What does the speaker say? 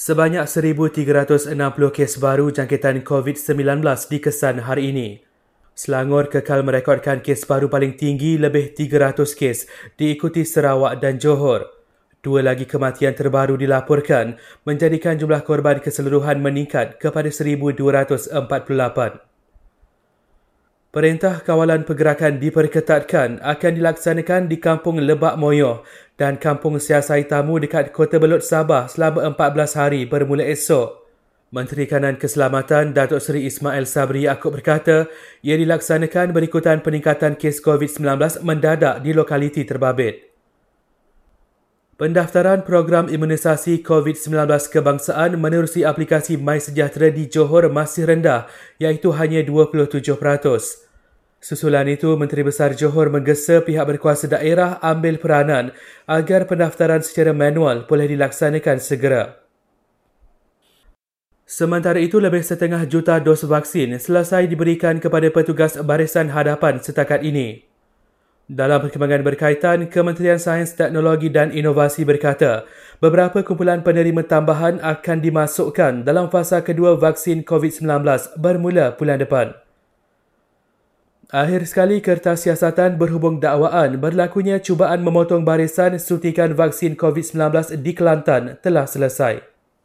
Sebanyak 1,360 kes baru jangkitan COVID-19 dikesan hari ini. Selangor kekal merekodkan kes baru paling tinggi lebih 300 kes diikuti Sarawak dan Johor. Dua lagi kematian terbaru dilaporkan menjadikan jumlah korban keseluruhan meningkat kepada 1,248. Perintah kawalan pergerakan diperketatkan akan dilaksanakan di Kampung Lebak Moyo dan Kampung Siasai Tamu dekat Kota Belud Sabah selama 14 hari bermula esok. Menteri Kanan Keselamatan Datuk Seri Ismail Sabri Yaakob berkata ia dilaksanakan berikutan peningkatan kes COVID-19 mendadak di lokaliti terbabit. Pendaftaran program imunisasi COVID-19 kebangsaan menerusi aplikasi MySejahtera di Johor masih rendah iaitu hanya 27%. Susulan itu, Menteri Besar Johor menggesa pihak berkuasa daerah ambil peranan agar pendaftaran secara manual boleh dilaksanakan segera. Sementara itu, lebih setengah juta dos vaksin selesai diberikan kepada petugas barisan hadapan setakat ini. Dalam perkembangan berkaitan, Kementerian Sains, Teknologi dan Inovasi berkata, beberapa kumpulan penerima tambahan akan dimasukkan dalam fasa kedua vaksin COVID-19 bermula bulan depan. Akhir sekali kertas siasatan berhubung dakwaan berlakunya cubaan memotong barisan suntikan vaksin COVID-19 di Kelantan telah selesai.